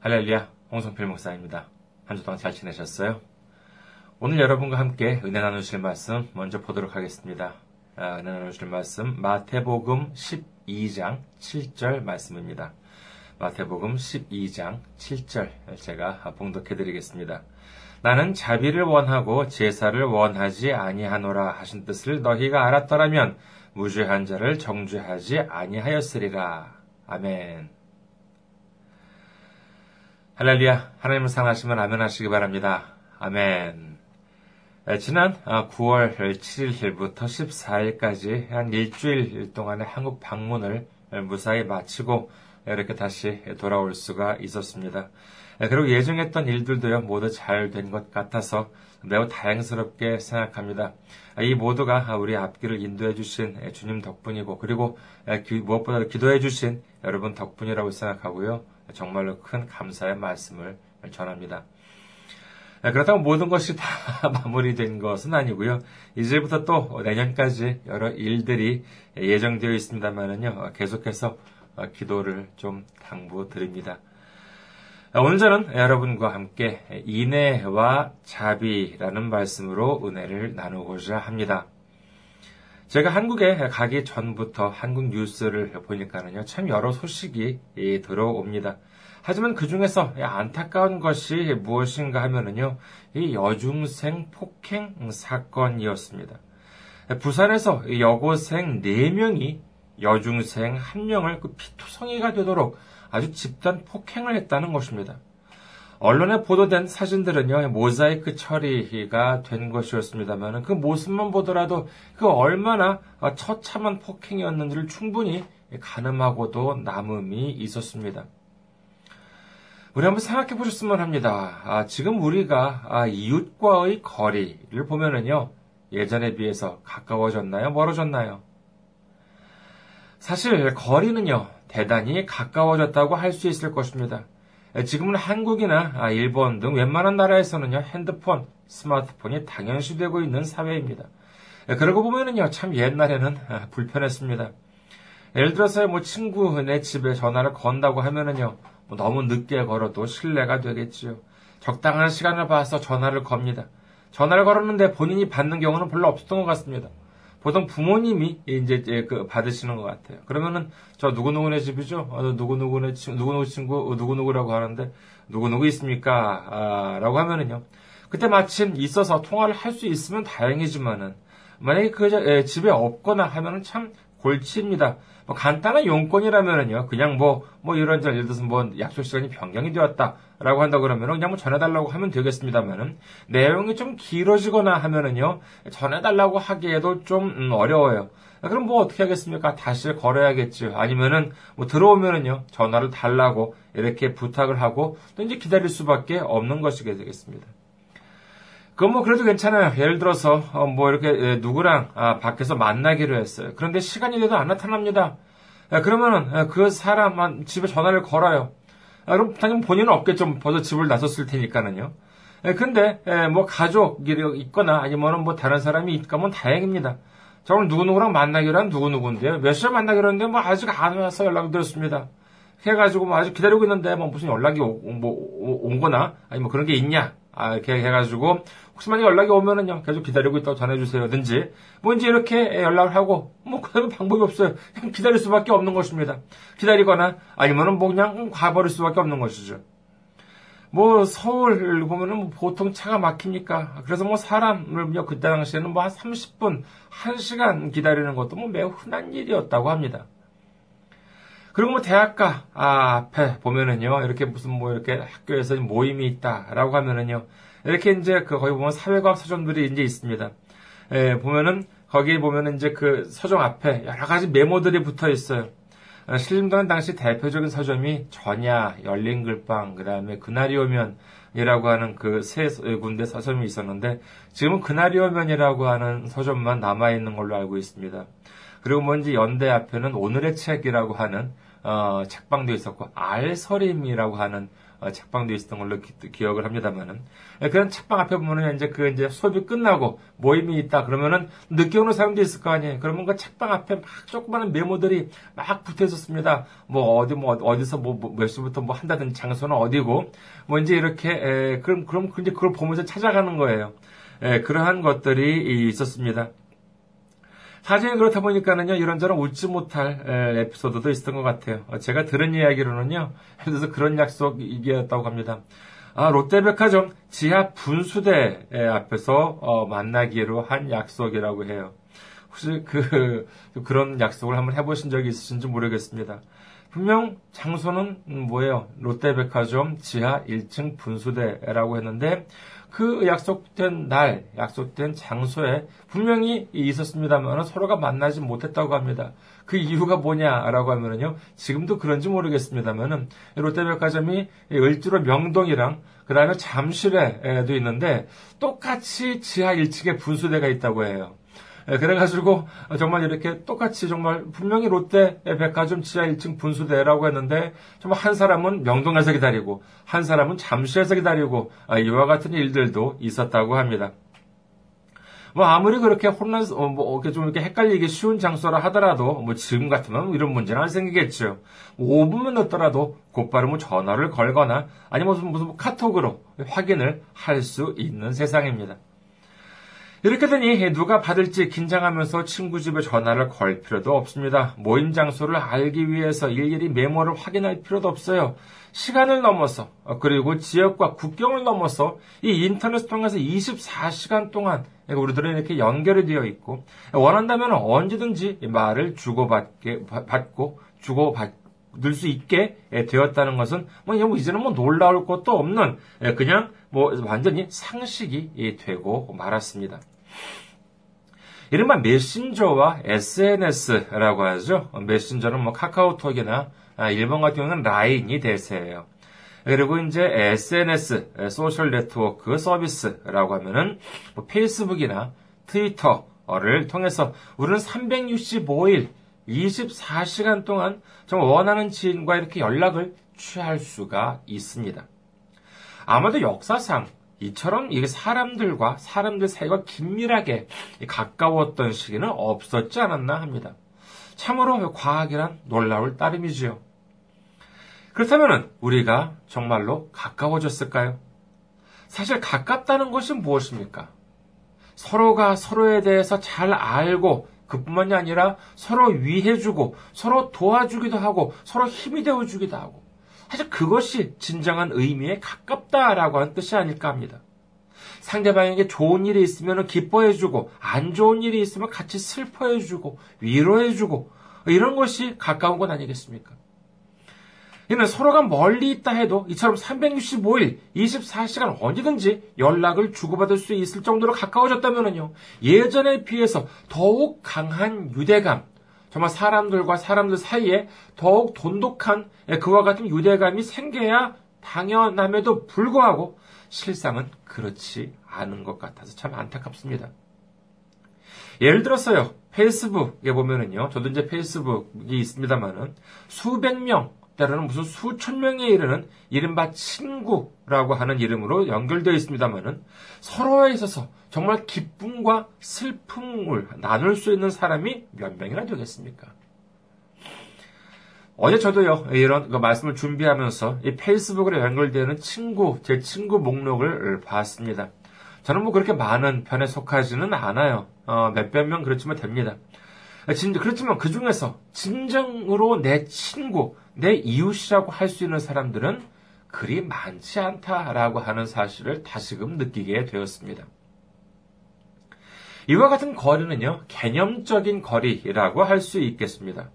할렐루야, 홍성필 목사입니다. 한 주 동안 잘 지내셨어요? 오늘 여러분과 함께 은혜 나누실 말씀 먼저 보도록 하겠습니다. 아, 은혜 나누실 말씀 마태복음 12장 7절 말씀입니다. 마태복음 12장 7절 제가 봉독해 드리겠습니다. 나는 자비를 원하고 제사를 원하지 아니하노라 하신 뜻을 너희가 알았더라면 무죄한 자를 정죄하지 아니하였으리라. 아멘. 할렐루야. 하나님을 사랑하시면 아멘 하시기 바랍니다. 아멘. 지난 9월 7일부터 14일까지 한 일주일 동안의 한국 방문을 무사히 마치고 이렇게 다시 돌아올 수가 있었습니다. 그리고 예정했던 일들도요, 모두 잘 된 것 같아서 매우 다행스럽게 생각합니다. 이 모두가 우리 앞길을 인도해 주신 주님 덕분이고, 그리고 무엇보다 기도해 주신 여러분 덕분이라고 생각하고요. 정말로 큰 감사의 말씀을 전합니다. 그렇다고 모든 것이 다 마무리된 것은 아니고요. 이제부터 또 내년까지 여러 일들이 예정되어 있습니다만은요. 계속해서 기도를 좀 당부드립니다. 오늘 저는 여러분과 함께 인애와 자비라는 말씀으로 은혜를 나누고자 합니다. 제가 한국에 가기 전부터 한국 뉴스를 보니까는요, 참 여러 소식이 들어옵니다. 하지만 그 중에서 안타까운 것이 무엇인가 하면은요, 이 여중생 폭행 사건이었습니다. 부산에서 여고생 4명이 여중생 1명을 그 피투성이가 되도록 아주 집단 폭행을 했다는 것입니다. 언론에 보도된 사진들은요, 모자이크 처리가 된 것이었습니다만, 그 모습만 보더라도 그 얼마나 처참한 폭행이었는지를 충분히 가늠하고도 남음이 있었습니다. 우리 한번 생각해 보셨으면 합니다. 아, 지금 우리가 아, 이웃과의 거리를 보면은요, 예전에 비해서 가까워졌나요? 멀어졌나요? 사실 거리는요, 대단히 가까워졌다고 할 수 있을 것입니다. 지금은 한국이나 아, 일본 등 웬만한 나라에서는요, 핸드폰, 스마트폰이 당연시 되고 있는 사회입니다. 그러고 보면은요, 참 옛날에는 아, 불편했습니다. 예를 들어서 뭐 친구네 집에 전화를 건다고 하면은요, 뭐 너무 늦게 걸어도 신뢰가 되겠지요. 적당한 시간을 봐서 전화를 겁니다. 전화를 걸었는데 본인이 받는 경우는 별로 없었던 것 같습니다. 보통 부모님이 이제 그 받으시는 것 같아요. 그러면은 저 누구누구네 집이죠? 어, 누구누구네 친 누구누구 친구 어, 누구누구라고 하는데 누구누구 있습니까? 아, 라고 하면은요. 그때 마침 있어서 통화를 할 수 있으면 다행이지만은 만약에 그 에, 집에 없거나 하면은 참 골치입니다. 뭐 간단한 용건이라면은요, 그냥 뭐, 뭐 이런, 예를 들어서 뭐 약속 시간이 변경이 되었다. 라고 한다 그러면 그냥 뭐 전해달라고 하면 되겠습니다만은, 내용이 좀 길어지거나 하면은요, 전해달라고 하기에도 좀 음, 어려워요. 그럼 뭐 어떻게 하겠습니까? 다시 걸어야겠죠. 아니면은 뭐 들어오면은요, 전화를 달라고 이렇게 부탁을 하고 또 이제 기다릴 수밖에 없는 것이 되겠습니다. 그건 뭐 그래도 괜찮아요. 예를 들어서 어, 뭐 이렇게 누구랑 아, 밖에서 만나기로 했어요. 그런데 시간이 돼도 안 나타납니다. 그러면은 그 사람 집에 전화를 걸어요. 그럼 당연히 본인은 없겠죠. 벌써 집을 나섰을 테니까는요. 근데 뭐 가족이 있거나 아니면은 뭐 다른 사람이 있다면 다행입니다. 저 오늘 누구누구랑 만나기로 한 누구누구인데요. 몇 시에 만나기로 했는데 뭐 아직 안 와서 연락이 드렸습니다. 해가지고 뭐 아직 기다리고 있는데 뭐 무슨 연락이 오, 뭐, 온 거나 아니 뭐 그런 게 있냐. 아, 이렇게 해가지고, 혹시 만약 연락이 오면은요, 계속 기다리고 있다고 전해주세요든지, 뭐 이제 이렇게 연락을 하고, 뭐, 그 다음에 방법이 없어요. 그냥 기다릴 수밖에 없는 것입니다. 기다리거나, 아니면은 뭐 그냥 가버릴 수밖에 없는 것이죠. 뭐, 서울 보면은 뭐 보통 차가 막힙니까? 그래서 뭐 사람을요, 그때 당시에는 뭐 한 30분, 1시간 기다리는 것도 뭐 매우 흔한 일이었다고 합니다. 그리고 뭐 대학가 아, 앞에 보면은요 이렇게 무슨 뭐 이렇게 학교에서 모임이 있다라고 하면은요 이렇게 이제 그 거기 보면 사회과학 서점들이 이제 있습니다. 예, 보면은 거기에 보면은 이제 그 서점 앞에 여러 가지 메모들이 붙어 있어요. 어, 신림동은 당시 대표적인 서점이 전야, 열린글방, 그 다음에 그날이 오면 이라고 하는 그 세 군데 서점이 있었는데 지금은 그날이 오면이라고 하는 서점만 남아 있는 걸로 알고 있습니다. 그리고 뭔지 연대 앞에는 오늘의 책이라고 하는 어, 책방도 있었고 알서림이라고 하는 어, 책방도 있었던 걸로 기, 억을 합니다만은 예, 그런 책방 앞에 보면은 이제 그 이제 수업이 끝나고 모임이 있다 그러면은 늦게 오는 사람도 있을 거 아니에요. 그러면 그 책방 앞에 막 조그마한 메모들이 막 붙어 있었습니다. 뭐 어디 뭐 어디서 뭐몇 뭐 시부터 뭐 한다든지 장소는 어디고 뭐 이제 이렇게 에, 예, 그럼 그럼 이제 그걸 보면서 찾아가는 거예요. 에, 예, 그러한 것들이 있었습니다. 사정이 그렇다 보니까는요, 이런저런 웃지 못할 에피소드도 있었던 것 같아요. 어, 제가 들은 이야기로는요, 그래서 그런 약속이었다고 합니다. 아, 롯데백화점 지하 분수대 앞에서 어, 만나기로 한 약속이라고 해요. 혹시 그, 그런 약속을 한번 해보신 적이 있으신지 모르겠습니다. 분명 장소는 뭐예요? 롯데백화점 지하 1층 분수대라고 했는데, 그 약속된 날, 약속된 장소에 분명히 있었습니다만 서로가 만나지 못했다고 합니다. 그 이유가 뭐냐라고 하면은요, 지금도 그런지 모르겠습니다만은 롯데백화점이 을지로 명동이랑 그 다음에 잠실에도 있는데 똑같이 지하 1층에 분수대가 있다고 해요. 예, 그래가지고 정말 이렇게 똑같이 정말 분명히 롯데 백화점 지하 1층 분수대라고 했는데 정말 한 사람은 명동에서 기다리고 한 사람은 잠실에서 기다리고 아, 이와 같은 일들도 있었다고 합니다. 뭐 아무리 그렇게 혼란, 어, 뭐 이렇게 좀 이렇게 헷갈리기 쉬운 장소라 하더라도 뭐 지금 같으면 이런 문제는 안 생기겠죠. 5분만 늦더라도 곧바로 뭐 전화를 걸거나 아니면 무슨 무슨 카톡으로 확인을 할 수 있는 세상입니다. 이렇게 되니 누가 받을지 긴장하면서 친구 집에 전화를 걸 필요도 없습니다. 모임 장소를 알기 위해서 일일이 메모를 확인할 필요도 없어요. 시간을 넘어서 그리고 지역과 국경을 넘어서 이 인터넷 통해서 24시간 동안 우리들은 이렇게 연결이 되어 있고 원한다면 언제든지 말을 주고받게 받고 주고받을 수 있게 되었다는 것은 뭐 이제는 뭐 놀라울 것도 없는 그냥 뭐 완전히 상식이 되고 말았습니다. 이른바 메신저와 SNS라고 하죠. 메신저는 뭐 카카오톡이나 아, 일본 같은 경우는 라인이 대세예요. 그리고 이제 SNS, 소셜 네트워크 서비스라고 하면은 뭐 페이스북이나 트위터를 통해서 우리는 365일 24시간 동안 정말 원하는 지인과 이렇게 연락을 취할 수가 있습니다. 아마도 역사상 이처럼 이게 사람들과 사람들 사이가 긴밀하게 가까웠던 시기는 없었지 않았나 합니다. 참으로 과학이란 놀라울 따름이지요. 그렇다면 우리가 정말로 가까워졌을까요? 사실 가깝다는 것이 무엇입니까? 서로가 서로에 대해서 잘 알고 그뿐만이 아니라 서로 위해주고 서로 도와주기도 하고 서로 힘이 되어주기도 하고 사실 그것이 진정한 의미에 가깝다라고 하는 뜻이 아닐까 합니다. 상대방에게 좋은 일이 있으면 기뻐해주고, 안 좋은 일이 있으면 같이 슬퍼해주고, 위로해주고, 이런 것이 가까운 것 아니겠습니까? 이는 서로가 멀리 있다 해도 이처럼 365일, 24시간 언제든지 연락을 주고받을 수 있을 정도로 가까워졌다면요. 예전에 비해서 더욱 강한 유대감, 정말 사람들과 사람들 사이에 더욱 돈독한 그와 같은 유대감이 생겨야 당연함에도 불구하고 실상은 그렇지 않은 것 같아서 참 안타깝습니다. 예를 들었어요. 페이스북에 보면은요. 저도 이제 페이스북이 있습니다만은 수백 명, 때로는 무슨 수천 명에 이르는 이른바 친구라고 하는 이름으로 연결되어 있습니다만은 서로에 있어서 정말 기쁨과 슬픔을 나눌 수 있는 사람이 몇 명이나 되겠습니까? 어제 저도요, 이런 그 말씀을 준비하면서 이 페이스북으로 연결되는 친구, 제 친구 목록을 봤습니다. 저는 뭐 그렇게 많은 편에 속하지는 않아요. 어, 몇백 명 그렇지만 됩니다. 진, 그렇지만 그 중에서 진정으로 내 친구, 내 이웃이라고 할 수 있는 사람들은 그리 많지 않다라고 하는 사실을 다시금 느끼게 되었습니다. 이와 같은 거리는요, 개념적인 거리라고 할 수 있겠습니다.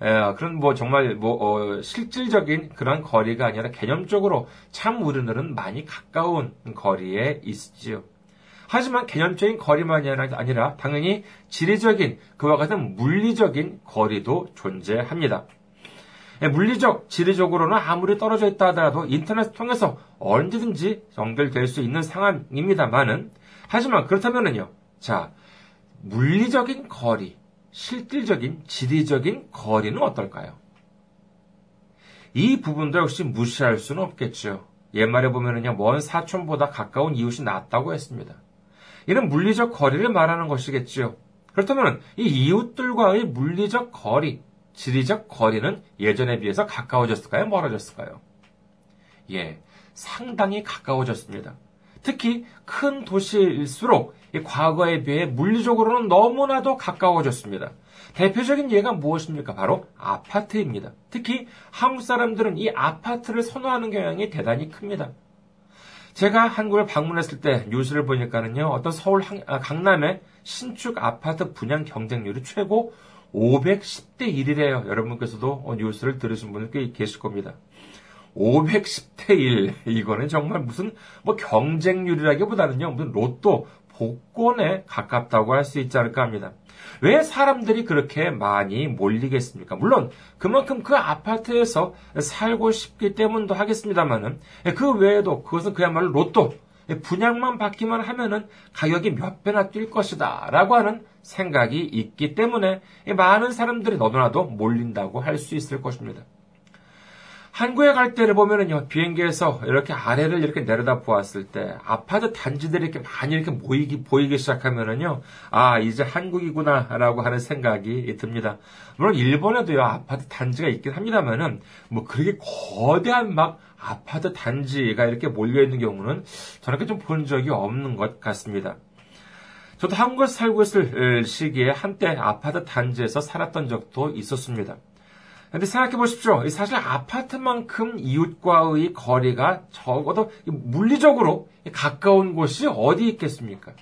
에, 그런 뭐 정말 뭐 어, 실질적인 그런 거리가 아니라 개념적으로 참 우리들은 많이 가까운 거리에 있지요. 하지만 개념적인 거리만이 아니라 당연히 지리적인 그와 같은 물리적인 거리도 존재합니다. 예, 물리적, 지리적으로는 아무리 떨어져 있다 하더라도 인터넷 통해서 언제든지 연결될 수 있는 상황입니다만은 하지만 그렇다면은요. 자, 물리적인 거리, 실질적인 지리적인 거리는 어떨까요? 이 부분도 역시 무시할 수는 없겠죠. 옛말에 보면은요, 먼 사촌보다 가까운 이웃이 낫다고 했습니다. 이는 물리적 거리를 말하는 것이겠지요. 그렇다면 이 이웃들과의 물리적 거리, 지리적 거리는 예전에 비해서 가까워졌을까요? 멀어졌을까요? 예, 상당히 가까워졌습니다. 특히 큰 도시일수록 과거에 비해 물리적으로는 너무나도 가까워졌습니다. 대표적인 예가 무엇입니까? 바로 아파트입니다. 특히 한국 사람들은 이 아파트를 선호하는 경향이 대단히 큽니다. 제가 한국을 방문했을 때 뉴스를 보니까는요, 어떤 서울 아, 강남의 신축 아파트 분양 경쟁률이 최고 510대 1이래요. 여러분께서도 뉴스를 들으신 분들 꽤 계실 겁니다. 510대 1. 이거는 정말 무슨 뭐 경쟁률이라기보다는요, 무슨 로또 복권에 가깝다고 할 수 있지 않을까 합니다. 왜 사람들이 그렇게 많이 몰리겠습니까? 물론 그만큼 그 아파트에서 살고 싶기 때문도 하겠습니다만은 그 외에도 그것은 그야말로 로또 분양만 받기만 하면은 가격이 몇 배나 뛸 것이다 라고 하는 생각이 있기 때문에 많은 사람들이 너도나도 몰린다고 할 수 있을 것입니다. 한국에 갈 때를 보면은요, 비행기에서 이렇게 아래를 이렇게 내려다 보았을 때, 아파트 단지들이 이렇게 많이 이렇게 모이기, 보이기 시작하면은요, 아, 이제 한국이구나, 라고 하는 생각이 듭니다. 물론 일본에도요, 아파트 단지가 있긴 합니다만은, 뭐, 그렇게 거대한 막 아파트 단지가 이렇게 몰려있는 경우는 저렇게 좀 본 적이 없는 것 같습니다. 저도 한국에 살고 있을 시기에 한때 아파트 단지에서 살았던 적도 있었습니다. 근데 생각해 보십시오. 사실 아파트만큼 이웃과의 거리가 적어도 물리적으로 가까운 곳이 어디 있겠습니까?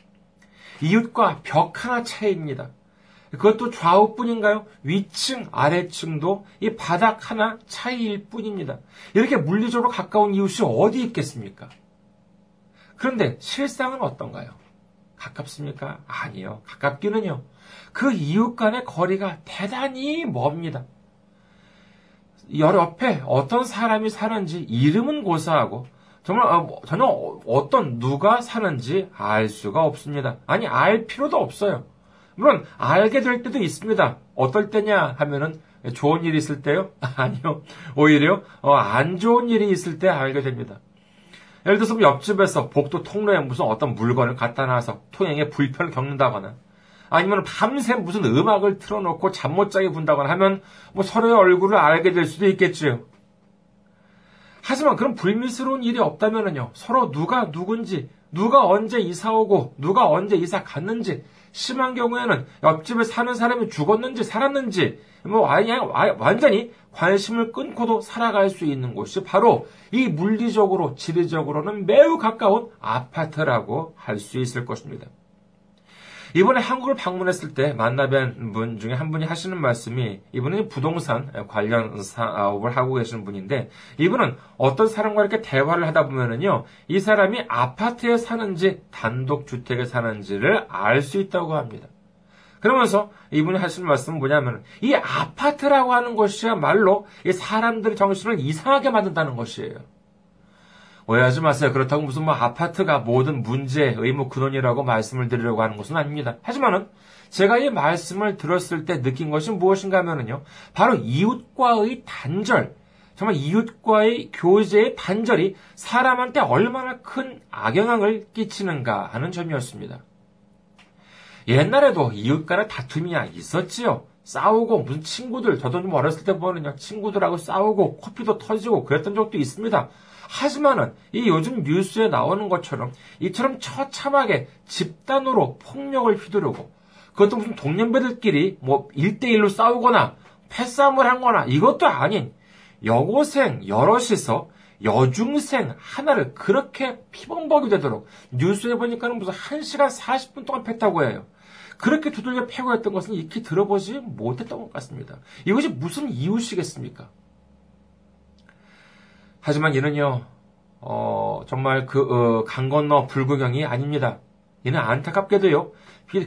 이웃과 벽 하나 차이입니다. 그것도 좌우뿐인가요? 위층, 아래층도 이 바닥 하나 차이일 뿐입니다. 이렇게 물리적으로 가까운 이웃이 어디 있겠습니까? 그런데 실상은 어떤가요? 가깝습니까? 아니요. 가깝기는요. 그 이웃 간의 거리가 대단히 멉니다. 열 옆에 어떤 사람이 사는지 이름은 고사하고 정말 어, 전혀 어떤 누가 사는지 알 수가 없습니다. 아니 알 필요도 없어요. 물론 알게 될 때도 있습니다. 어떨 때냐 하면은 좋은 일이 있을 때요? 아니요. 오히려 어, 안 좋은 일이 있을 때 알게 됩니다. 예를 들어서 뭐 옆집에서 복도 통로에 무슨 어떤 물건을 갖다 놔서 통행에 불편을 겪는다거나 아니면 밤새 무슨 음악을 틀어놓고 잠 못 자게 군다거나 하면 뭐 서로의 얼굴을 알게 될 수도 있겠지요. 하지만 그런 불미스러운 일이 없다면요. 서로 누가 누군지, 누가 언제 이사 오고, 누가 언제 이사 갔는지, 심한 경우에는 옆집에 사는 사람이 죽었는지 살았는지, 뭐 완전히 관심을 끊고도 살아갈 수 있는 곳이 바로 이 물리적으로, 지리적으로는 매우 가까운 아파트라고 할 수 있을 것입니다. 이번에 한국을 방문했을 때 만나뵌 분 중에 한 분이 하시는 말씀이 이분은 부동산 관련 사업을 하고 계시는 분인데 이분은 어떤 사람과 이렇게 대화를 하다 보면은요 이 사람이 아파트에 사는지 단독 주택에 사는지를 알 수 있다고 합니다. 그러면서 이분이 하시는 말씀은 뭐냐면 이 아파트라고 하는 것이야말로 이 사람들의 정신을 이상하게 만든다는 것이에요. 오해하지 마세요. 그렇다고 무슨 뭐 아파트가 모든 문제의 의무 근원이라고 말씀을 드리려고 하는 것은 아닙니다. 하지만은 제가 이 말씀을 들었을 때 느낀 것이 무엇인가 하면은요. 바로 이웃과의 단절, 정말 이웃과의 교제의 단절이 사람한테 얼마나 큰 악영향을 끼치는가 하는 점이었습니다. 옛날에도 이웃 간의 다툼이 있었지요. 싸우고 무슨 친구들 저도 좀 어렸을 때 보면요 친구들하고 싸우고 코피도 터지고 그랬던 적도 있습니다. 하지만은 이 요즘 뉴스에 나오는 것처럼 이처럼 처참하게 집단으로 폭력을 휘두르고 그것도 무슨 동년배들끼리 뭐 1대1로 싸우거나 패싸움을 한 거나 이것도 아닌 여고생 여럿이서 여중생 하나를 그렇게 피범벅이 되도록 뉴스에 보니까는 무슨 1시간 40분 동안 팼다고 해요. 그렇게 두들겨 패고 했던 것은 익히 들어보지 못했던 것 같습니다. 이것이 무슨 이유시겠습니까? 하지만 이는요, 어, 정말 그, 어, 강 건너 불구경이 아닙니다. 이는 안타깝게도요,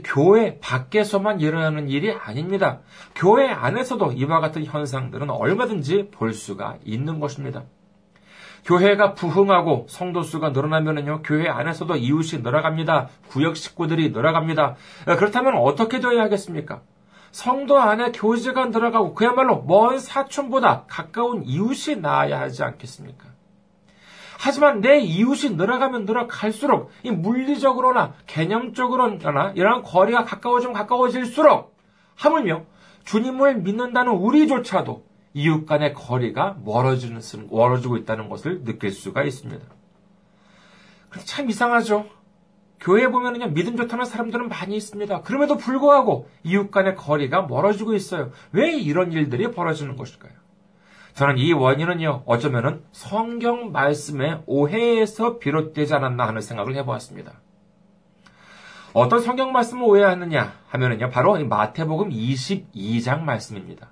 교회 밖에서만 일어나는 일이 아닙니다. 교회 안에서도 이와 같은 현상들은 얼마든지 볼 수가 있는 것입니다. 교회가 부흥하고 성도 수가 늘어나면은요, 교회 안에서도 이웃이 늘어갑니다. 구역 식구들이 늘어갑니다. 그렇다면 어떻게 되어야 하겠습니까? 성도 안에 교제가 늘어가고 그야말로 먼 사촌보다 가까운 이웃이 나아야 하지 않겠습니까? 하지만 내 이웃이 늘어가면 늘어갈수록 이 물리적으로나 개념적으로나 이러한 거리가 가까워지면 가까워질수록 하물며 주님을 믿는다는 우리조차도 이웃 간의 거리가 멀어지는, 멀어지고 있다는 것을 느낄 수가 있습니다. 참 이상하죠? 교회에 보면은요, 믿음 좋다는 사람들은 많이 있습니다. 그럼에도 불구하고 이웃 간의 거리가 멀어지고 있어요. 왜 이런 일들이 벌어지는 것일까요? 저는 이 원인은요, 어쩌면은 성경 말씀의 오해에서 비롯되지 않았나 하는 생각을 해보았습니다. 어떤 성경 말씀을 오해하느냐 하면은요, 바로 마태복음 22장 말씀입니다.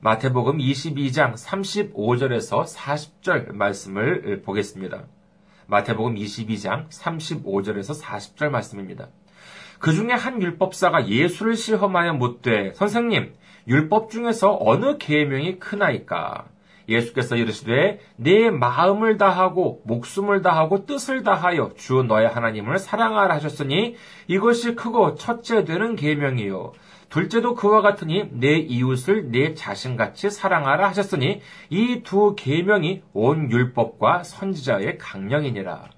마태복음 22장 35절에서 40절 말씀을 보겠습니다. 마태복음 22장 35절에서 40절 말씀입니다. 그 중에 한 율법사가 예수를 시험하여 묻되 선생님 율법 중에서 어느 계명이 크나이까? 예수께서 이르시되 내 마음을 다하고 목숨을 다하고 뜻을 다하여 주 너의 하나님을 사랑하라 하셨으니 이것이 크고 첫째 되는 계명이요 둘째도 그와 같으니 내 이웃을 내 자신같이 사랑하라 하셨으니 이 두 계명이 온 율법과 선지자의 강령이니라.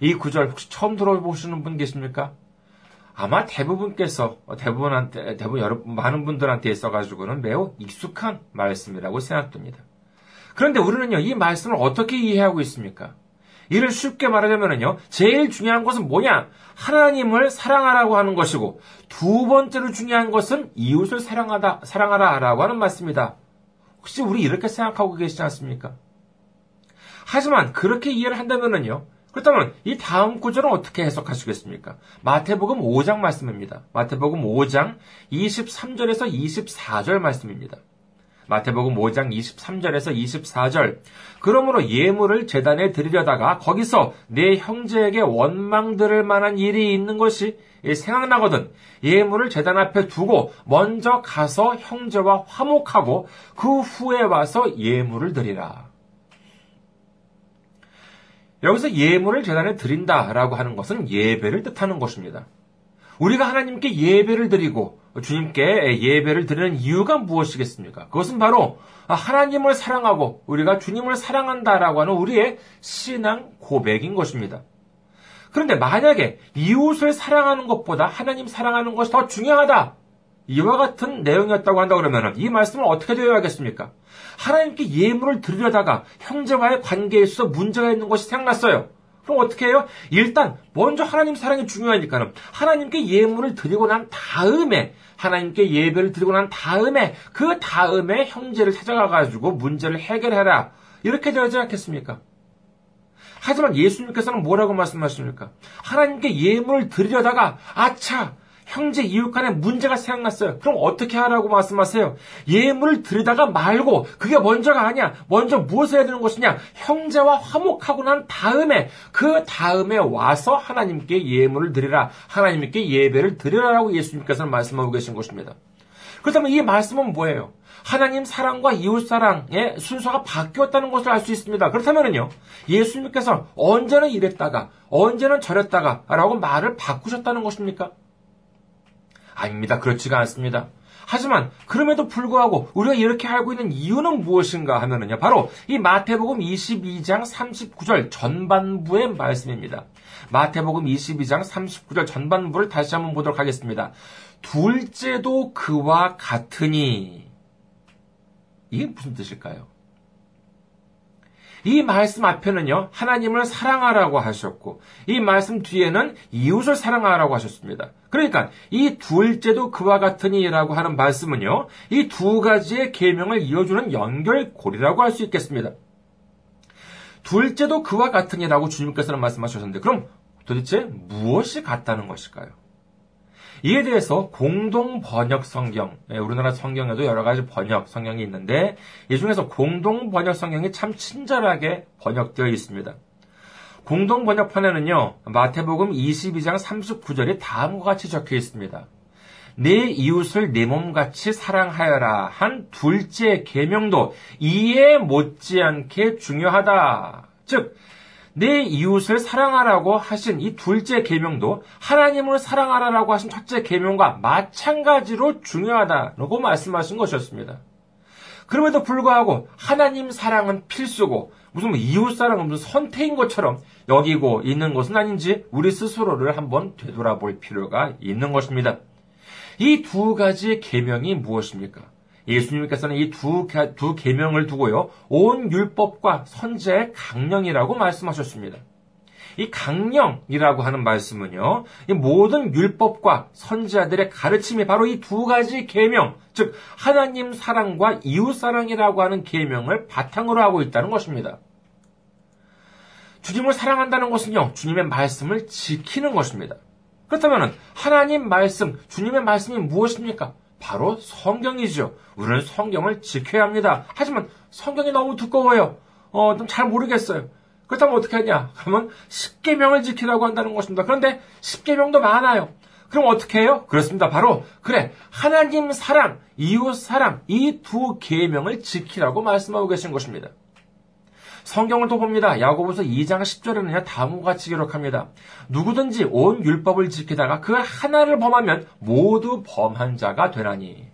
이 구절 혹시 처음 들어보시는 분 계십니까? 아마 대부분께서 대부분한테 대부분 여러 많은 분들한테 있어가지고는 매우 익숙한 말씀이라고 생각됩니다. 그런데 우리는요 이 말씀을 어떻게 이해하고 있습니까? 이를 쉽게 말하자면요 제일 중요한 것은 뭐냐? 하나님을 사랑하라고 하는 것이고 두 번째로 중요한 것은 이웃을 사랑하다 사랑하라 라고 하는 말씀이다. 혹시 우리 이렇게 생각하고 계시지 않습니까? 하지만 그렇게 이해를 한다면은요 그렇다면 이 다음 구절은 어떻게 해석하시겠습니까? 마태복음 5장 말씀입니다. 마태복음 5장 23절에서 24절 말씀입니다. 마태복음 5장 23절에서 24절. 그러므로 예물을 재단에 드리려다가 거기서 내 형제에게 원망 들을 만한 일이 있는 것이 생각나거든. 예물을 재단 앞에 두고 먼저 가서 형제와 화목하고 그 후에 와서 예물을 드리라. 여기서 예물을 재단에 드린다라고 하는 것은 예배를 뜻하는 것입니다. 우리가 하나님께 예배를 드리고 주님께 예배를 드리는 이유가 무엇이겠습니까? 그것은 바로 하나님을 사랑하고 우리가 주님을 사랑한다라고 하는 우리의 신앙 고백인 것입니다. 그런데 만약에 이웃을 사랑하는 것보다 하나님 사랑하는 것이 더 중요하다. 이와 같은 내용이었다고 한다 그러면 이 말씀을 어떻게 되어야겠습니까? 하나님께 예물을 드리려다가 형제와의 관계에 있어서 문제가 있는 것이 생각났어요. 그럼 어떻게 해요? 일단 먼저 하나님 사랑이 중요하니까는 하나님께 예물을 드리고 난 다음에 하나님께 예배를 드리고 난 다음에 그 다음에 형제를 찾아가 가지고 문제를 해결해라. 이렇게 되지 않겠습니까? 하지만 예수님께서는 뭐라고 말씀하십니까? 하나님께 예물을 드리려다가 아차 형제 이웃 간에 문제가 생각났어요. 그럼 어떻게 하라고 말씀하세요? 예물을 드리다가 말고 그게 먼저가 아니야. 먼저 무엇을 해야 되는 것이냐? 형제와 화목하고 난 다음에 그 다음에 와서 하나님께 예물을 드리라. 하나님께 예배를 드리라라고 예수님께서는 말씀하고 계신 것입니다. 그렇다면 이 말씀은 뭐예요? 하나님 사랑과 이웃 사랑의 순서가 바뀌었다는 것을 알 수 있습니다. 그렇다면요, 예수님께서 언제는 이랬다가, 언제는 저랬다가, 라고 말을 바꾸셨다는 것입니까? 아닙니다. 그렇지가 않습니다. 하지만 그럼에도 불구하고 우리가 이렇게 알고 있는 이유는 무엇인가 하면은요. 바로 이 마태복음 22장 39절 전반부의 말씀입니다. 마태복음 22장 39절 전반부를 다시 한번 보도록 하겠습니다. 둘째도 그와 같으니 이게 무슨 뜻일까요? 이 말씀 앞에는요, 하나님을 사랑하라고 하셨고, 이 말씀 뒤에는 이웃을 사랑하라고 하셨습니다. 그러니까, 이 둘째도 그와 같으니라고 하는 말씀은요, 이 두 가지의 계명을 이어주는 연결고리라고 할 수 있겠습니다. 둘째도 그와 같으니라고 주님께서는 말씀하셨는데, 그럼 도대체 무엇이 같다는 것일까요? 이에 대해서 공동 번역 성경, 예, 우리나라 성경에도 여러 가지 번역 성경이 있는데 이 중에서 공동 번역 성경이 참 친절하게 번역되어 있습니다. 공동 번역판에는요 마태복음 22장 39절이 다음과 같이 적혀 있습니다. 내 이웃을 내 몸같이 사랑하여라 한 둘째 계명도 이에 못지않게 중요하다. 즉 내 이웃을 사랑하라고 하신 이 둘째 계명도 하나님을 사랑하라라고 하신 첫째 계명과 마찬가지로 중요하다고 말씀하신 것이었습니다. 그럼에도 불구하고 하나님 사랑은 필수고 무슨 뭐 이웃 사랑은 무슨 선택인 것처럼 여기고 있는 것은 아닌지 우리 스스로를 한번 되돌아볼 필요가 있는 것입니다. 이 두 가지 계명이 무엇입니까? 예수님께서는 이 두 두 계명을 두고요 온 율법과 선제의 강령이라고 말씀하셨습니다. 이 강령이라고 하는 말씀은요, 이 모든 율법과 선지자들의 가르침이 바로 이 두 가지 계명, 즉 하나님 사랑과 이웃 사랑이라고 하는 계명을 바탕으로 하고 있다는 것입니다. 주님을 사랑한다는 것은요, 주님의 말씀을 지키는 것입니다. 그렇다면 하나님 말씀, 주님의 말씀이 무엇입니까? 바로 성경이죠. 우리는 성경을 지켜야 합니다. 하지만 성경이 너무 두꺼워요. 어, 좀 잘 모르겠어요. 그렇다면 어떻게 하냐? 그러면 10계명을 지키라고 한다는 것입니다. 그런데 10계명도 많아요. 그럼 어떻게 해요? 그렇습니다. 바로 그래 하나님 사랑, 이웃 사랑 이 두 계명을 지키라고 말씀하고 계신 것입니다. 성경을 또 봅니다. 야고보서 2장 10절에는요, 다음과 같이 기록합니다. 누구든지 온 율법을 지키다가 그 하나를 범하면 모두 범한 자가 되나니.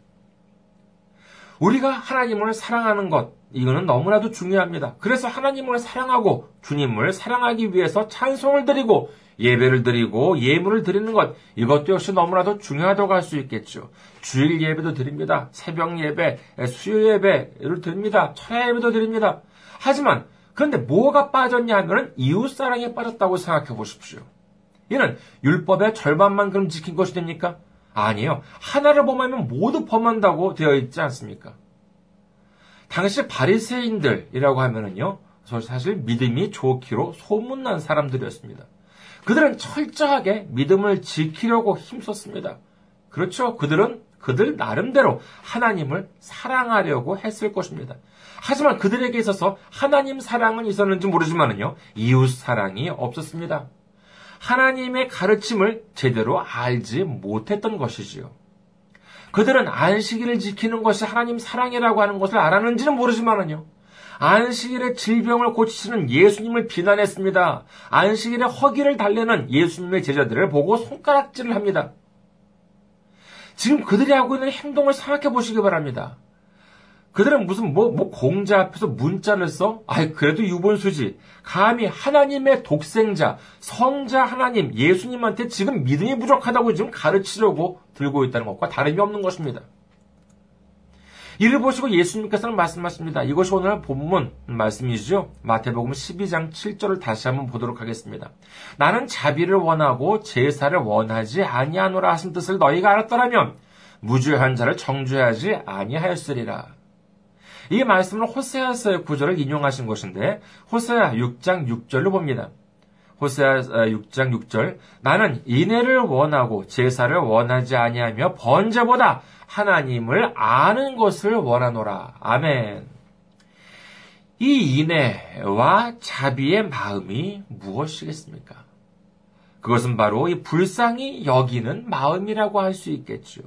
우리가 하나님을 사랑하는 것, 이거는 너무나도 중요합니다. 그래서 하나님을 사랑하고 주님을 사랑하기 위해서 찬송을 드리고 예배를 드리고 예물을 드리는 것, 이것도 역시 너무나도 중요하다고 할 수 있겠죠. 주일 예배도 드립니다. 새벽 예배, 수요 예배를 드립니다. 철야 예배도 드립니다. 하지만 그런데 뭐가 빠졌냐 하면 이웃사랑에 빠졌다고 생각해 보십시오. 이는 율법의 절반만큼 지킨 것이 됩니까? 아니에요. 하나를 범하면 모두 범한다고 되어 있지 않습니까? 당시 바리새인들이라고 하면은요. 사실 믿음이 좋기로 소문난 사람들이었습니다. 그들은 철저하게 믿음을 지키려고 힘썼습니다. 그렇죠. 그들은 그들 나름대로 하나님을 사랑하려고 했을 것입니다. 하지만 그들에게 있어서 하나님 사랑은 있었는지 모르지만은요, 이웃 사랑이 없었습니다. 하나님의 가르침을 제대로 알지 못했던 것이지요. 그들은 안식일을 지키는 것이 하나님 사랑이라고 하는 것을 알았는지는 모르지만은요. 안식일의 질병을 고치시는 예수님을 비난했습니다. 안식일의 허기를 달래는 예수님의 제자들을 보고 손가락질을 합니다. 지금 그들이 하고 있는 행동을 생각해 보시기 바랍니다. 그들은 무슨 뭐, 뭐 공자 앞에서 문자를 써? 아이, 그래도 유본수지. 감히 하나님의 독생자, 성자 하나님, 예수님한테 지금 믿음이 부족하다고 지금 가르치려고 들고 있다는 것과 다름이 없는 것입니다. 이를 보시고 예수님께서는 말씀하십니다. 이것이 오늘 본문 말씀이시죠? 마태복음 12장 7절을 다시 한번 보도록 하겠습니다. 나는 자비를 원하고 제사를 원하지 아니하노라 하신 뜻을 너희가 알았더라면 무죄한 자를 정죄하지 아니하였으리라. 이 말씀은 호세아서의 구절을 인용하신 것인데 호세아 6장 6절로 봅니다. 호세아 6장 6절 나는 인애를 원하고 제사를 원하지 아니하며 번제보다 하나님을 아는 것을 원하노라. 아멘. 이 인애와 자비의 마음이 무엇이겠습니까? 그것은 바로 이 불쌍히 여기는 마음이라고 할 수 있겠죠.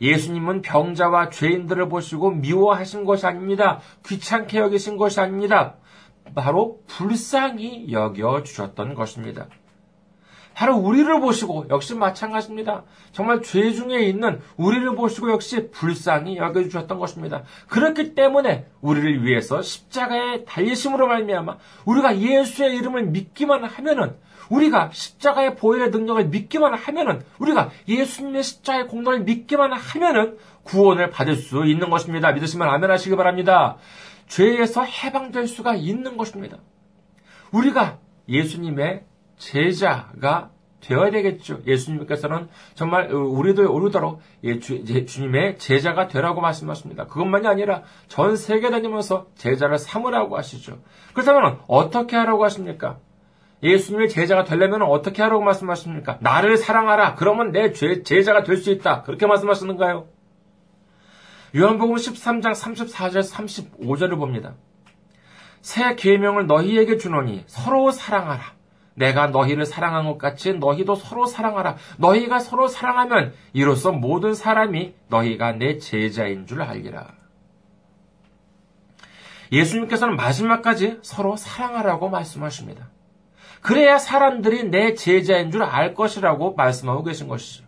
예수님은 병자와 죄인들을 보시고 미워하신 것이 아닙니다. 귀찮게 여기신 것이 아닙니다. 바로 불쌍히 여겨 주셨던 것입니다. 바로 우리를 보시고 역시 마찬가지입니다. 정말 죄 중에 있는 우리를 보시고 역시 불쌍히 여겨 주셨던 것입니다. 그렇기 때문에 우리를 위해서 십자가에 달리심으로 말미암아 우리가 예수의 이름을 믿기만 하면은 우리가 십자가의 보혈의 능력을 믿기만 하면은 우리가 예수님의 십자가의 공로를 믿기만 하면은 구원을 받을 수 있는 것입니다. 믿으시면 아멘 하시기 바랍니다. 죄에서 해방될 수가 있는 것입니다. 우리가 예수님의 제자가 되어야 되겠죠. 예수님께서는 정말 우리들 오르도록 예, 주 님의 제자가 되라고 말씀하십니다. 그것만이 아니라 전 세계 다니면서 제자를 삼으라고 하시죠. 그렇다면 어떻게 하라고 하십니까? 예수님의 제자가 되려면 어떻게 하라고 말씀하십니까? 나를 사랑하라. 그러면 내 제자가 될 수 있다. 그렇게 말씀하시는가요? 요한복음 13장 34절 35절을 봅니다. 새 계명을 너희에게 주노니 서로 사랑하라. 내가 너희를 사랑한 것 같이 너희도 서로 사랑하라. 너희가 서로 사랑하면 이로써 모든 사람이 너희가 내 제자인 줄 알리라. 예수님께서는 마지막까지 서로 사랑하라고 말씀하십니다. 그래야 사람들이 내 제자인 줄 알 것이라고 말씀하고 계신 것이죠.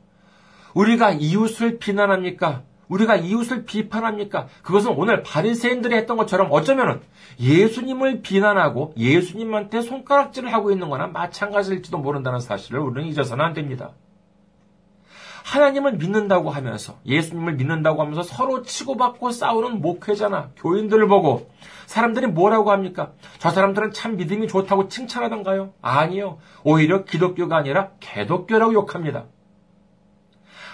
우리가 이웃을 비난합니까? 우리가 이웃을 비판합니까? 그것은 오늘 바리새인들이 했던 것처럼 어쩌면은 예수님을 비난하고 예수님한테 손가락질을 하고 있는 거나 마찬가지일지도 모른다는 사실을 우리는 잊어서는 안 됩니다. 하나님을 믿는다고 하면서 예수님을 믿는다고 하면서 서로 치고받고 싸우는 목회자나 교인들을 보고 사람들이 뭐라고 합니까? 저 사람들은 참 믿음이 좋다고 칭찬하던가요? 아니요. 오히려 기독교가 아니라 개독교라고 욕합니다.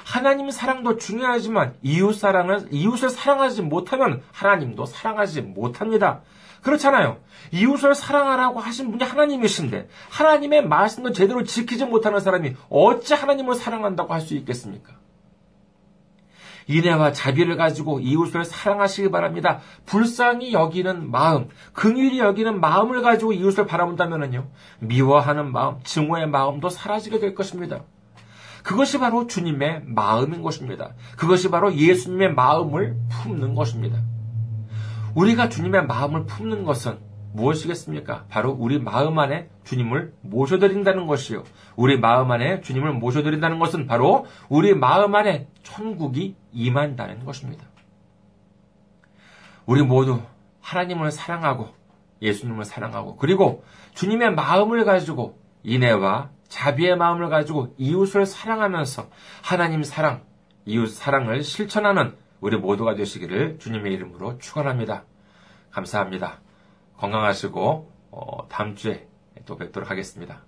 하나님 사랑도 중요하지만 이웃 사랑을 이웃을 사랑하지 못하면 하나님도 사랑하지 못합니다. 그렇잖아요. 이웃을 사랑하라고 하신 분이 하나님이신데 하나님의 말씀도 제대로 지키지 못하는 사람이 어찌 하나님을 사랑한다고 할 수 있겠습니까? 인애와 자비를 가지고 이웃을 사랑하시기 바랍니다. 불쌍히 여기는 마음, 긍휼히 여기는 마음을 가지고 이웃을 바라본다면요. 미워하는 마음, 증오의 마음도 사라지게 될 것입니다. 그것이 바로 주님의 마음인 것입니다. 그것이 바로 예수님의 마음을 품는 것입니다. 우리가 주님의 마음을 품는 것은 무엇이겠습니까? 바로 우리 마음 안에 주님을 모셔드린다는 것이요. 우리 마음 안에 주님을 모셔드린다는 것은 바로 우리 마음 안에 천국이 임한다는 것입니다. 우리 모두 하나님을 사랑하고 예수님을 사랑하고 그리고 주님의 마음을 가지고 인애와 자비의 마음을 가지고 이웃을 사랑하면서 하나님 사랑, 이웃 사랑을 실천하는 우리 모두가 되시기를 주님의 이름으로 축원합니다. 감사합니다. 건강하시고 어, 다음 주에 또 뵙도록 하겠습니다.